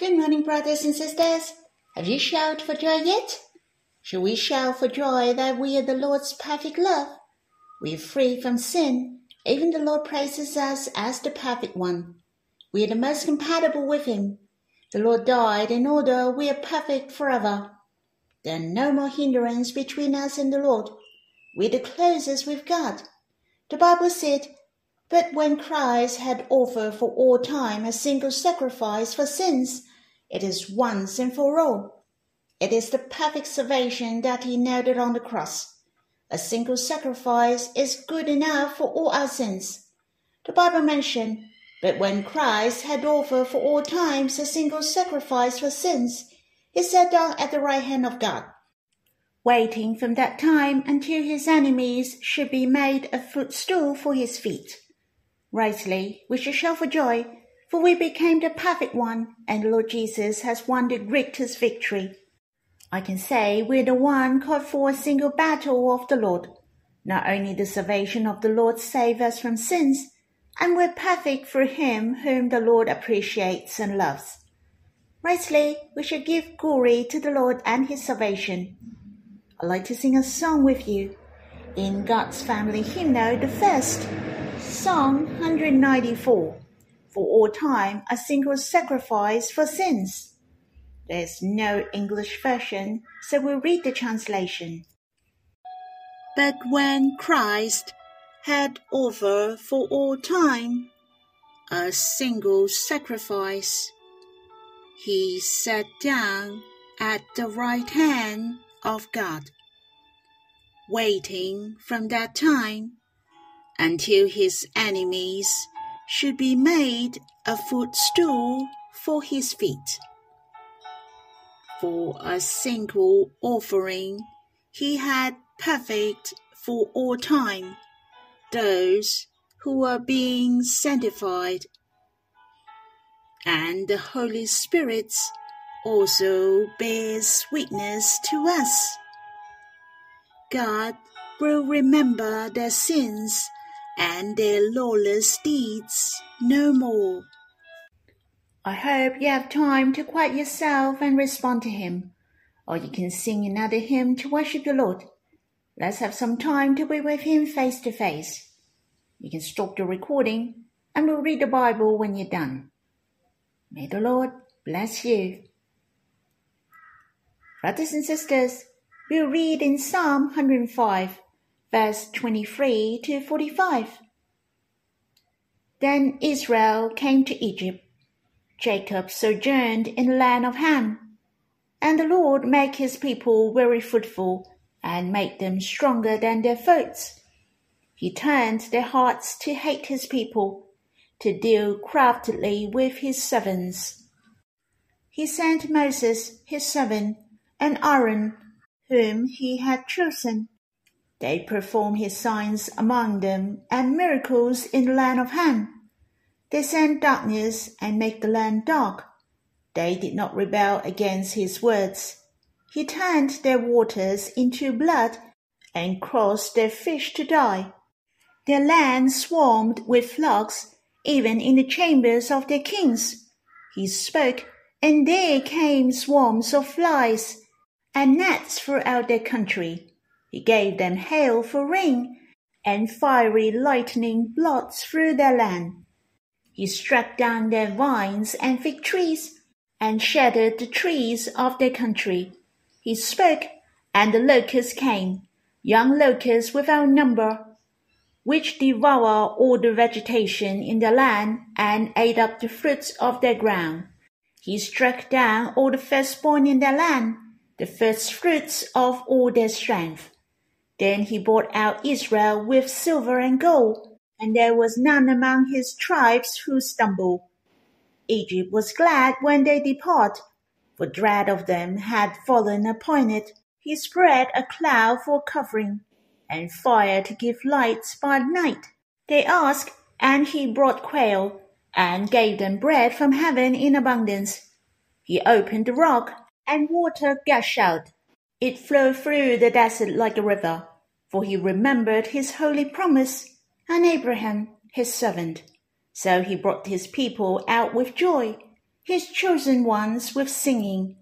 Good morning, brothers and sisters. Have you shouted for joy yet? Shall we shout for joy that we are the Lord's perfect love? We are free from sin. Even the Lord praises us as the perfect one. We are the most compatible with Him. The Lord died in order we are perfect forever. There are no more hindrance between us and the Lord. We are the closest with God. The Bible said, But when Christ had offered for all time a single sacrifice for sins, it is once and for all. It is the perfect salvation that he noted on the cross. A single sacrifice is good enough for all our sins. The Bible mentioned, but when Christ had offered for all times a single sacrifice for sins, he sat down at the right hand of God, waiting from that time until his enemies should be made a footstool for his feet. Rightly, we should shout for joy for we became the perfect one, and the Lord Jesus has won the greatest victory. I can say we're the one called for a single battle of the Lord. Not only the salvation of the Lord save us from sins, and we're perfect for him whom the Lord appreciates and loves. Rightly, we should give glory to the Lord and his salvation. I'd like to sing a song with you. In God's Family Hymnal, the first, Psalm 194 for all time a single sacrifice for sins. There's no English version, so we'll read the translation. But when Christ had offered for all time a single sacrifice, he sat down at the right hand of God, waiting from that time until his enemies should be made a footstool for his feet. For a single offering, he had perfect for all time those who were being sanctified. And the Holy Spirit also bears witness to us. God will remember their sins and their lawless deeds no more. I hope you have time to quiet yourself and respond to Him, or you can sing another hymn to worship the Lord. Let's have some time to be with Him face to face. You can stop the recording and we'll read the Bible when you're done. May the Lord bless you. Brothers and sisters, we'll read in Psalm 105 verse 23 to 45. Then Israel came to Egypt. Jacob sojourned in the land of Ham. And the Lord made his people very fruitful and made them stronger than their foes. He turned their hearts to hate his people, to deal craftily with his servants. He sent Moses, his servant, and Aaron, whom he had chosen, they performed his signs among them and miracles in the land of Ham. They sent darkness and made the land dark. They did not rebel against his words. He turned their waters into blood and caused their fish to die. Their land swarmed with flocks, even in the chambers of their kings. He spoke, and there came swarms of flies and gnats throughout their country. He gave them hail for rain, and fiery lightning blots through their land. He struck down their vines and fig trees, and shattered the trees of their country. He spoke, and the locusts came, young locusts without number, which devour all the vegetation in the land and ate up the fruits of their ground. He struck down all the firstborn in their land, the first fruits of all their strength. Then he brought out Israel with silver and gold, and there was none among his tribes who stumbled. Egypt was glad when they depart, for dread of them had fallen upon it. He spread a cloud for covering, and fire to give light by night. They asked, and he brought quail, and gave them bread from heaven in abundance. He opened the rock, and water gushed out. It flowed through the desert like a river for he remembered his holy promise and Abraham his servant. So he brought his people out with joy. his chosen ones with singing,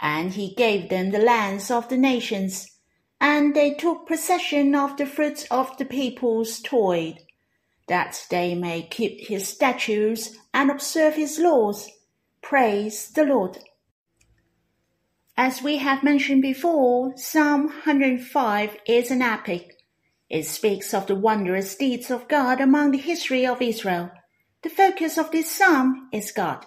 and he gave them the lands of the nations, and they took possession of the fruits of the people's toil, that they may keep his statutes and observe his laws. Praise the Lord. As we have mentioned before, Psalm 105 is an epic. It speaks of the wondrous deeds of God among the history of Israel. The focus of this psalm is God.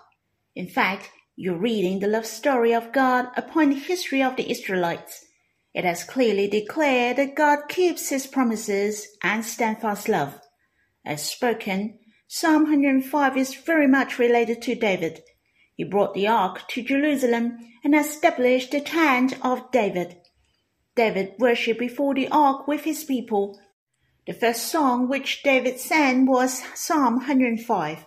In fact, you're reading the love story of God upon the history of the Israelites. It has clearly declared that God keeps his promises and steadfast love. As spoken, Psalm 105 is very much related to David. He brought the ark to Jerusalem and established the tent of David. David worshipped before the ark with his people. The first song which David sang was Psalm 105.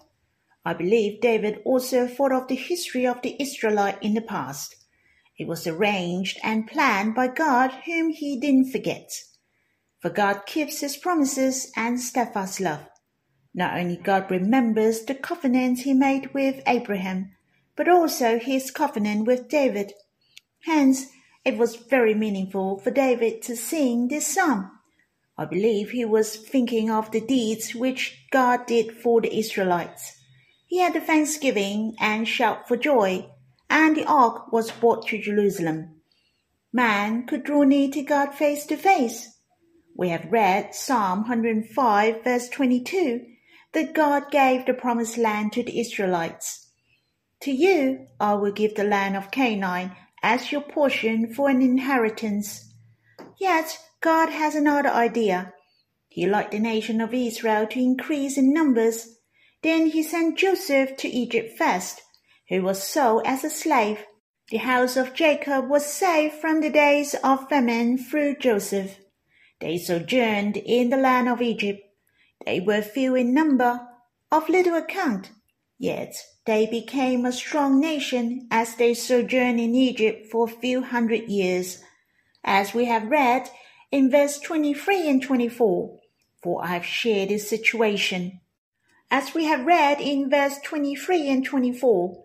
I believe David also thought of the history of the Israelite in the past. It was arranged and planned by God whom he didn't forget. For God keeps his promises and steadfast love. Not only God remembers the covenant he made with Abraham, but also his covenant with David. Hence, it was very meaningful for David to sing this psalm. I believe he was thinking of the deeds which God did for the Israelites. He had a thanksgiving and shout for joy, and the ark was brought to Jerusalem. Man could draw near to God face to face. We have read Psalm 105 verse 22 that God gave the promised land to the Israelites. To you I will give the land of Canaan as your portion for an inheritance. Yet God has another idea. He liked the nation of Israel to increase in numbers. Then he sent Joseph to Egypt first, who was sold as a slave. The house of Jacob was saved from the days of famine through Joseph. They sojourned in the land of Egypt. They were few in number, of little account, yet they became a strong nation as they sojourned in Egypt for a few hundred years, as we have read in verse 23 and 24. For I have shared this situation. As we have read in verse 23 and 24,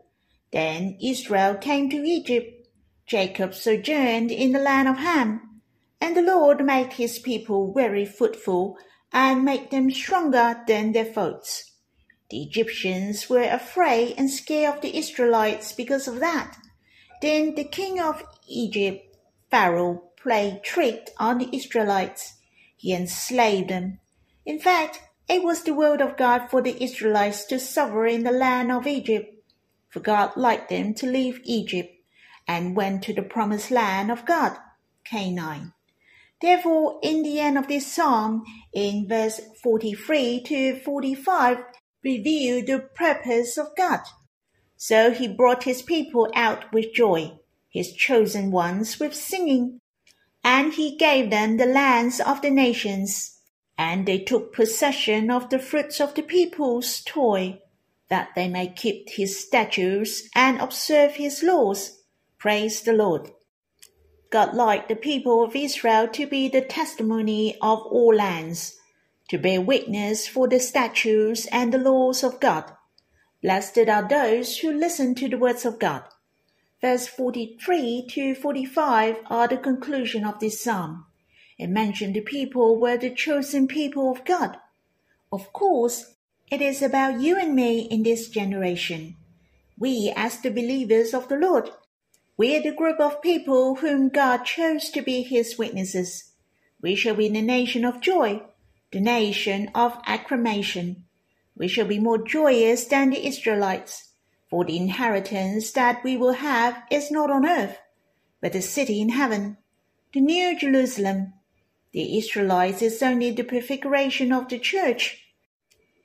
then Israel came to Egypt. Jacob sojourned in the land of Ham, and the Lord made his people very fruitful and made them stronger than their foes. The Egyptians were afraid and scared of the Israelites because of that. Then the king of Egypt, Pharaoh, played trick on the Israelites. He enslaved them. In fact, it was the will of God for the Israelites to suffer in the land of Egypt, for God liked them to leave Egypt and went to the promised land of God, Canaan. Therefore, in the end of this psalm, in verse 43 to 45, reveal the purpose of God. So he brought his people out with joy, his chosen ones with singing. And he gave them the lands of the nations, and they took possession of the fruits of the people's toil, that they may keep his statutes and observe his laws. Praise the Lord. God liked the people of Israel to be the testimony of all lands to bear witness for the statutes and the laws of God. Blessed are those who listen to the words of God. Verse 43 to 45 are the conclusion of this psalm. It mentioned the people were the chosen people of God. Of course, it is about you and me in this generation. We, as the believers of the Lord, we are the group of people whom God chose to be his witnesses. We shall be the nation of joy the nation of acclamation. We shall be more joyous than the Israelites, for the inheritance that we will have is not on earth, but a city in heaven, the New Jerusalem. The Israelites is only the prefiguration of the church.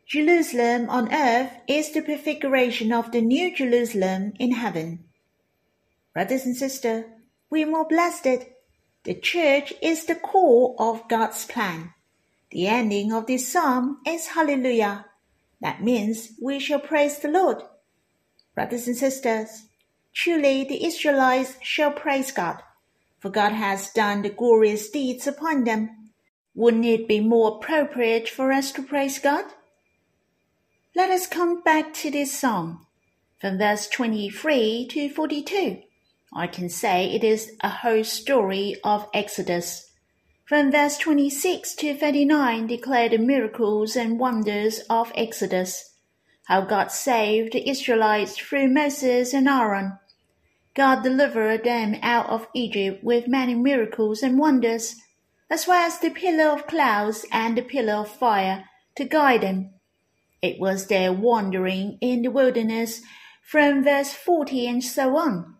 Jerusalem on earth is the prefiguration of the New Jerusalem in heaven. Brothers and sisters, we are more blessed. The church is the core of God's plan. The ending of this psalm is Hallelujah. That means we shall praise the Lord. Brothers and sisters, truly the Israelites shall praise God, for God has done the glorious deeds upon them. Wouldn't it be more appropriate for us to praise God? Let us come back to this psalm. from verse 23 to 42. I can say it is a whole story of Exodus. From verse 26 to 39 declare the miracles and wonders of Exodus, how God saved the Israelites through Moses and Aaron. God delivered them out of Egypt with many miracles and wonders, as well as the pillar of clouds and the pillar of fire to guide them. It was their wandering in the wilderness from verse 40 and so on.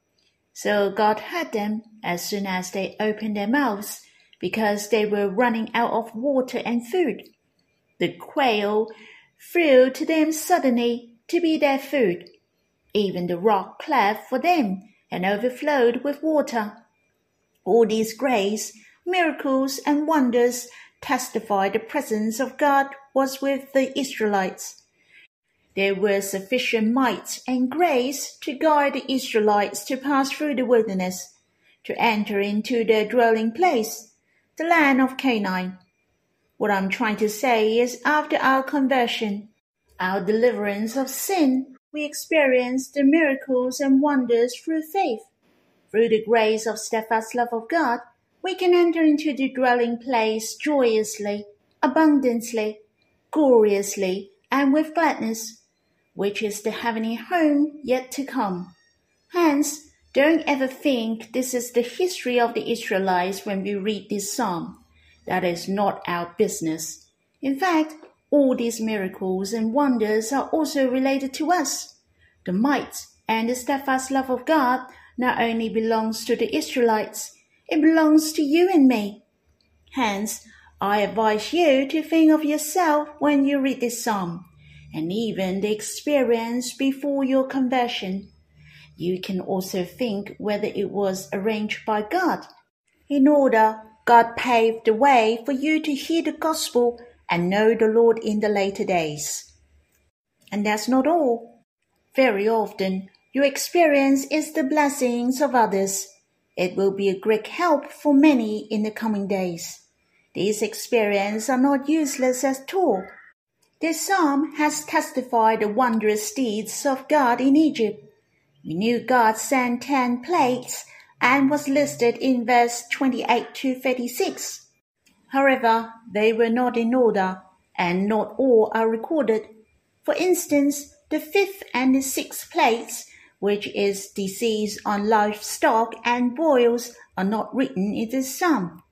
So God heard them as soon as they opened their mouths, because they were running out of water and food. The quail flew to them suddenly to be their food. Even the rock cleft for them and overflowed with water. All these grace, miracles, and wonders testify the presence of God was with the Israelites. There was sufficient might and grace to guide the Israelites to pass through the wilderness, to enter into their dwelling place, the land of Canaan. What I'm trying to say is after our conversion, our deliverance of sin, we experience the miracles and wonders through faith. Through the grace of steadfast love of God, we can enter into the dwelling place joyously, abundantly, gloriously, and with gladness which is the heavenly home yet to come. Hence, don't ever think this is the history of the Israelites when we read this psalm. That is not our business. In fact, all these miracles and wonders are also related to us. The might and the steadfast love of God not only belongs to the Israelites, it belongs to you and me. Hence, I advise you to think of yourself when you read this psalm and even the experience before your conversion. You can also think whether it was arranged by God. In order, God paved the way for you to hear the gospel and know the Lord in the later days. And that's not all. Very often, your experience is the blessings of others. It will be a great help for many in the coming days. These experiences are not useless at all this psalm has testified the wondrous deeds of God in Egypt. We knew God sent ten plagues and was listed in verse 28 to 36. However, they were not in order, and not all are recorded. For instance, the fifth and the sixth plagues, which is disease on livestock and boils, are not written in this psalm.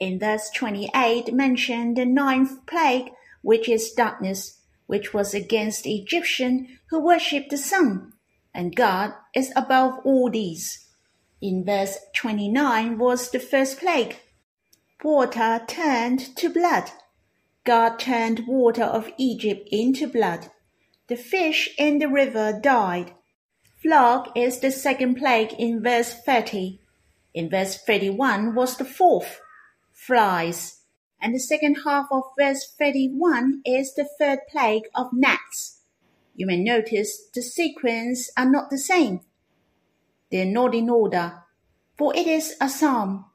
In verse 28 mentioned the ninth plague which is darkness, which was against the Egyptian who worshipped the sun, and God is above all these. In verse 29 was the first plague. Water turned to blood. God turned water of Egypt into blood. The fish in the river died. Flock is the second plague in verse 30. In verse 31 was the fourth. Flies and the second half of verse 31 is the third plague of gnats. You may notice the sequence are not the same. They're not in order, for it is a psalm.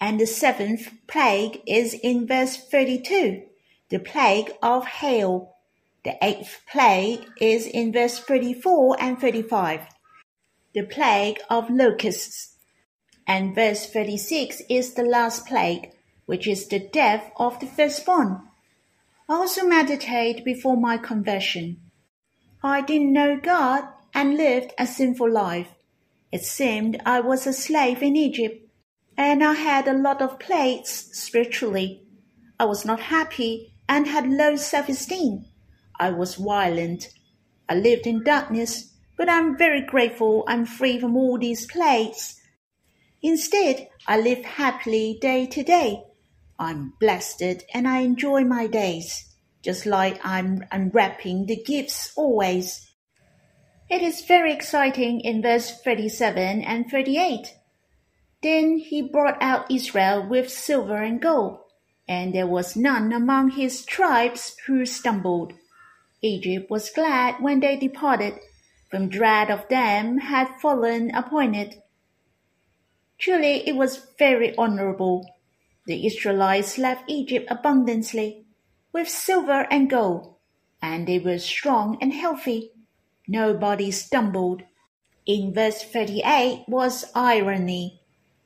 And the seventh plague is in verse 32, the plague of hail. The eighth plague is in verse 34 and 35, the plague of locusts. And verse 36 is the last plague, which is the death of the firstborn. I also meditate before my conversion. I didn't know God and lived a sinful life. It seemed I was a slave in Egypt, and I had a lot of plagues spiritually. I was not happy and had low self esteem. I was violent. I lived in darkness, but I'm very grateful I'm free from all these plagues. Instead, I live happily day to day I'm blessed and I enjoy my days, just like I'm unwrapping the gifts always. It is very exciting in verse 37 and 38. Then he brought out Israel with silver and gold, and there was none among his tribes who stumbled. Egypt was glad when they departed, from dread of them had fallen upon it. Truly it was very honorable the Israelites left Egypt abundantly, with silver and gold, and they were strong and healthy. nobody stumbled. In verse 38 was irony.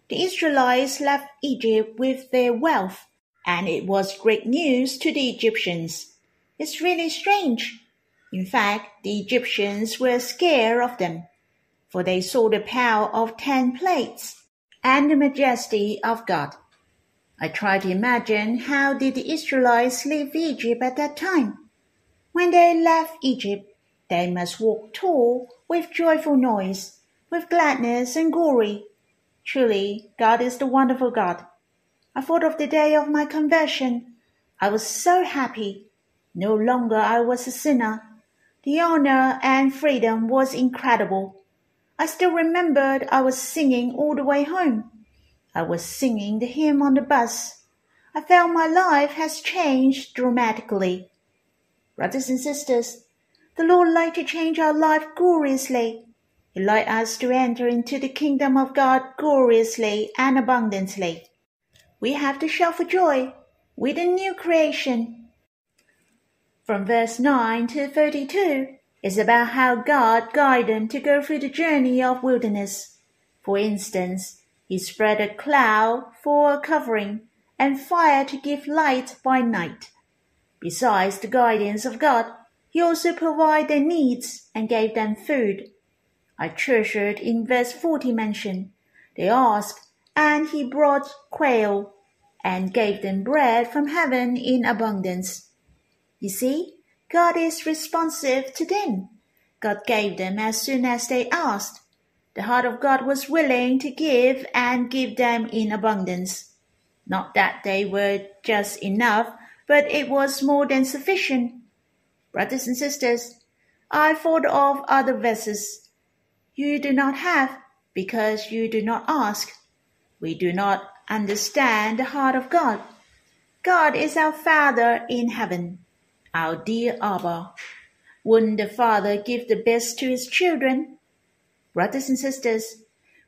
The Israelites left Egypt with their wealth, and it was great news to the Egyptians. It's really strange. In fact, the Egyptians were scared of them, for they saw the power of ten plates and the majesty of God. I try to imagine how did the Israelites leave Egypt at that time. When they left Egypt, they must walk tall with joyful noise, with gladness and glory. Truly, God is the wonderful God. I thought of the day of my conversion. I was so happy. No longer I was a sinner. The honor and freedom was incredible. I still remembered I was singing all the way home. I was singing the hymn on the bus. I felt my life has changed dramatically. Brothers and sisters, the Lord likes to change our life gloriously. He likes us to enter into the kingdom of God gloriously and abundantly. We have to shout for joy with a new creation. From verse 9 to 32 is about how God guided them to go through the journey of wilderness. For instance, he spread a cloud for a covering, and fire to give light by night. Besides the guidance of God, he also provided their needs and gave them food. I treasured in verse 40 mention. They asked, and he brought quail and gave them bread from heaven in abundance. You see, God is responsive to them. God gave them as soon as they asked. The heart of God was willing to give and give them in abundance. Not that they were just enough, but it was more than sufficient. Brothers and sisters, I thought of other verses. You do not have because you do not ask. We do not understand the heart of God. God is our Father in heaven, our dear Abba. Wouldn't the Father give the best to his children? Brothers and sisters,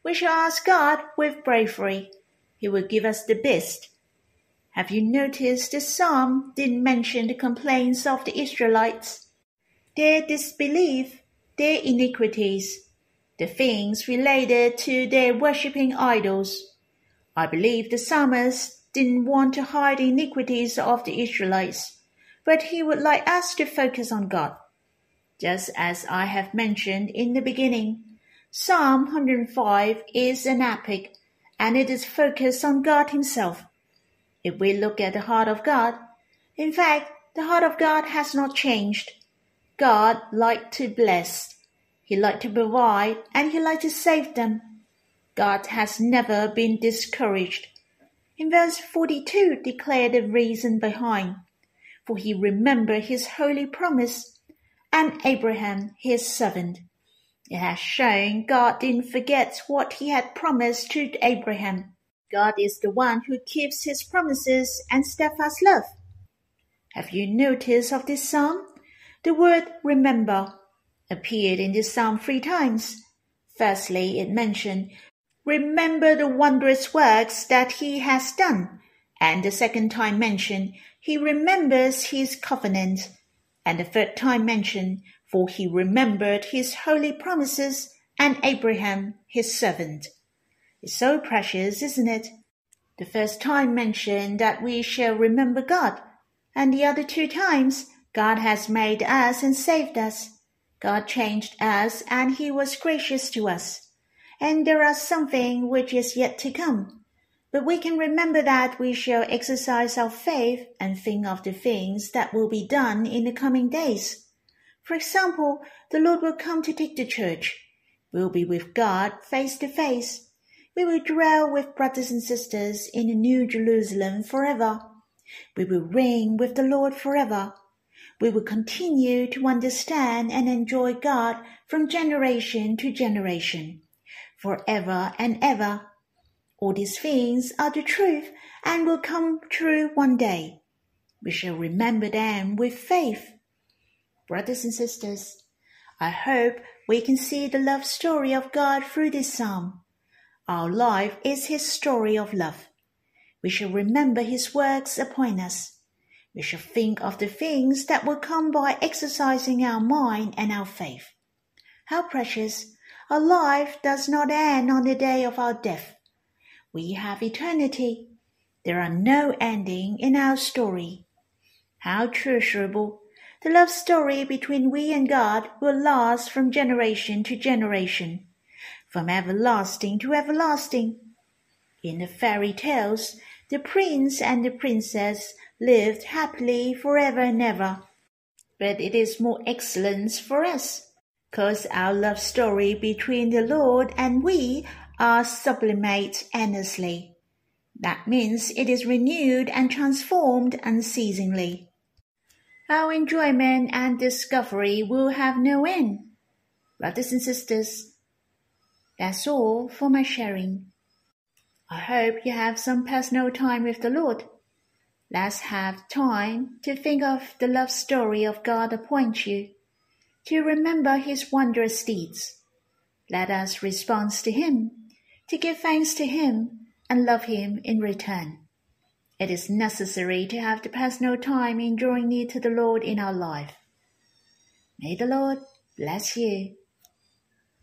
we shall ask God with bravery. He will give us the best. Have you noticed the psalm didn't mention the complaints of the Israelites? Their disbelief, their iniquities, the things related to their worshipping idols. I believe the psalmist didn't want to hide the iniquities of the Israelites, but he would like us to focus on God. Just as I have mentioned in the beginning, Psalm 105 is an epic and it is focused on God Himself. If we look at the heart of God, in fact, the heart of God has not changed. God liked to bless, He liked to provide, and He liked to save them. God has never been discouraged. In verse 42 declare the reason behind. For he remembered his holy promise and Abraham his servant. It has shown God didn't forget what he had promised to Abraham. God is the one who keeps his promises and steadfast love. Have you noticed of this psalm? The word remember appeared in this psalm three times. Firstly, it mentioned, remember the wondrous works that he has done. And the second time mentioned, he remembers his covenant. And the third time mentioned, for he remembered his holy promises and Abraham his servant. It's so precious, isn't it? The first time mentioned that we shall remember God, and the other two times God has made us and saved us. God changed us and he was gracious to us. And there are something which is yet to come. But we can remember that we shall exercise our faith and think of the things that will be done in the coming days. For example, the Lord will come to take the church. We'll be with God face to face. We will dwell with brothers and sisters in the New Jerusalem forever. We will reign with the Lord forever. We will continue to understand and enjoy God from generation to generation, forever and ever. All these things are the truth and will come true one day. We shall remember them with faith brothers and sisters, I hope we can see the love story of God through this psalm. Our life is His story of love. We shall remember His works upon us. We shall think of the things that will come by exercising our mind and our faith. How precious! Our life does not end on the day of our death. We have eternity. There are no ending in our story. How treasurable! The love story between we and God will last from generation to generation, from everlasting to everlasting. In the fairy tales, the prince and the princess lived happily forever and ever. But it is more excellence for us, cause our love story between the Lord and we are sublimate endlessly. That means it is renewed and transformed unceasingly. Our enjoyment and discovery will have no end. Brothers and sisters, that's all for my sharing. I hope you have some personal time with the Lord. Let's have time to think of the love story of God upon you, to remember His wondrous deeds. Let us respond to Him, to give thanks to Him, and love Him in return. It is necessary to have the personal time in drawing near to the Lord in our life. May the Lord bless you.